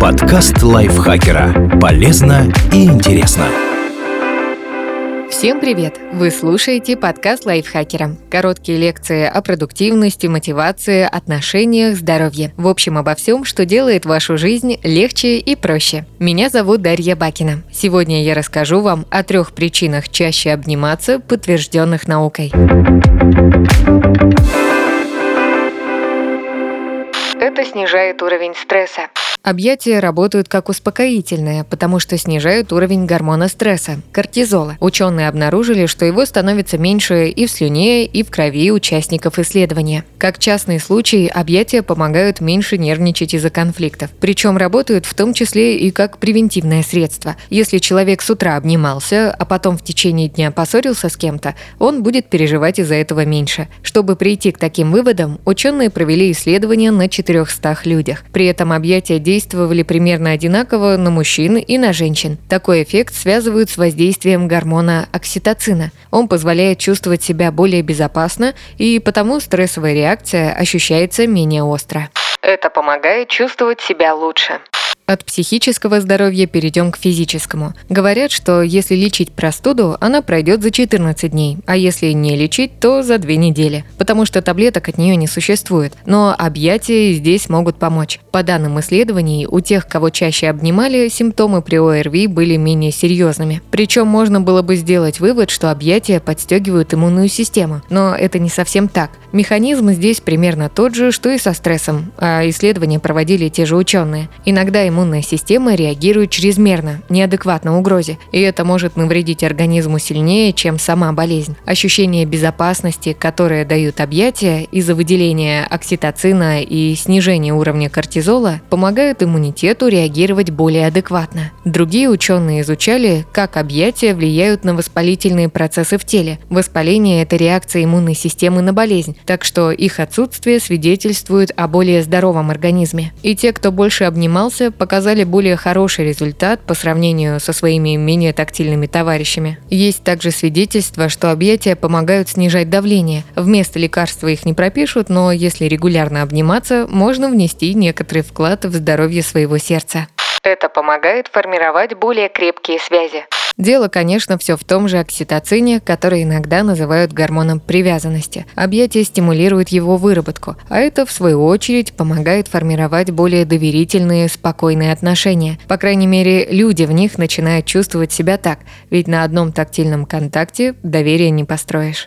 Подкаст лайфхакера. Полезно и интересно. Всем привет! Вы слушаете подкаст лайфхакера. Короткие лекции о продуктивности, мотивации, отношениях, здоровье. В общем, обо всем, что делает вашу жизнь легче и проще. Меня зовут Дарья Бакина. Сегодня я расскажу вам о трех причинах чаще обниматься, подтвержденных наукой. Это снижает уровень стресса. Объятия работают как успокоительные, потому что снижают уровень гормона стресса – кортизола. Ученые обнаружили, что его становится меньше и в слюне, и в крови участников исследования. Как частный случай, объятия помогают меньше нервничать из-за конфликтов. Причем работают в том числе и как превентивное средство. Если человек с утра обнимался, а потом в течение дня поссорился с кем-то, он будет переживать из-за этого меньше. Чтобы прийти к таким выводам, ученые провели исследования на 400 людях. При этом объятия действуют действовали примерно одинаково на мужчин и на женщин. Такой эффект связывают с воздействием гормона окситоцина. Он позволяет чувствовать себя более безопасно, и потому стрессовая реакция ощущается менее остро. Это помогает чувствовать себя лучше. От психического здоровья перейдем к физическому. Говорят, что если лечить простуду, она пройдет за 14 дней, а если не лечить, то за 2 недели, потому что таблеток от нее не существует. Но объятия здесь могут помочь. По данным исследований, у тех, кого чаще обнимали, симптомы при ОРВИ были менее серьезными. Причем можно было бы сделать вывод, что объятия подстегивают иммунную систему. Но это не совсем так. Механизм здесь примерно тот же, что и со стрессом, а исследования проводили те же ученые. Иногда им иммунная система реагирует чрезмерно, неадекватно угрозе, и это может навредить организму сильнее, чем сама болезнь. Ощущение безопасности, которое дают объятия из-за выделения окситоцина и снижения уровня кортизола, помогают иммунитету реагировать более адекватно. Другие ученые изучали, как объятия влияют на воспалительные процессы в теле. Воспаление – это реакция иммунной системы на болезнь, так что их отсутствие свидетельствует о более здоровом организме. И те, кто больше обнимался, показали более хороший результат по сравнению со своими менее тактильными товарищами. Есть также свидетельства, что объятия помогают снижать давление. Вместо лекарства их не пропишут, но если регулярно обниматься, можно внести некоторый вклад в здоровье своего сердца. Это помогает формировать более крепкие связи. Дело, конечно, все в том же окситоцине, который иногда называют гормоном привязанности. Объятия стимулируют его выработку, а это, в свою очередь, помогает формировать более доверительные, спокойные отношения. По крайней мере, люди в них начинают чувствовать себя так, ведь на одном тактильном контакте доверия не построишь.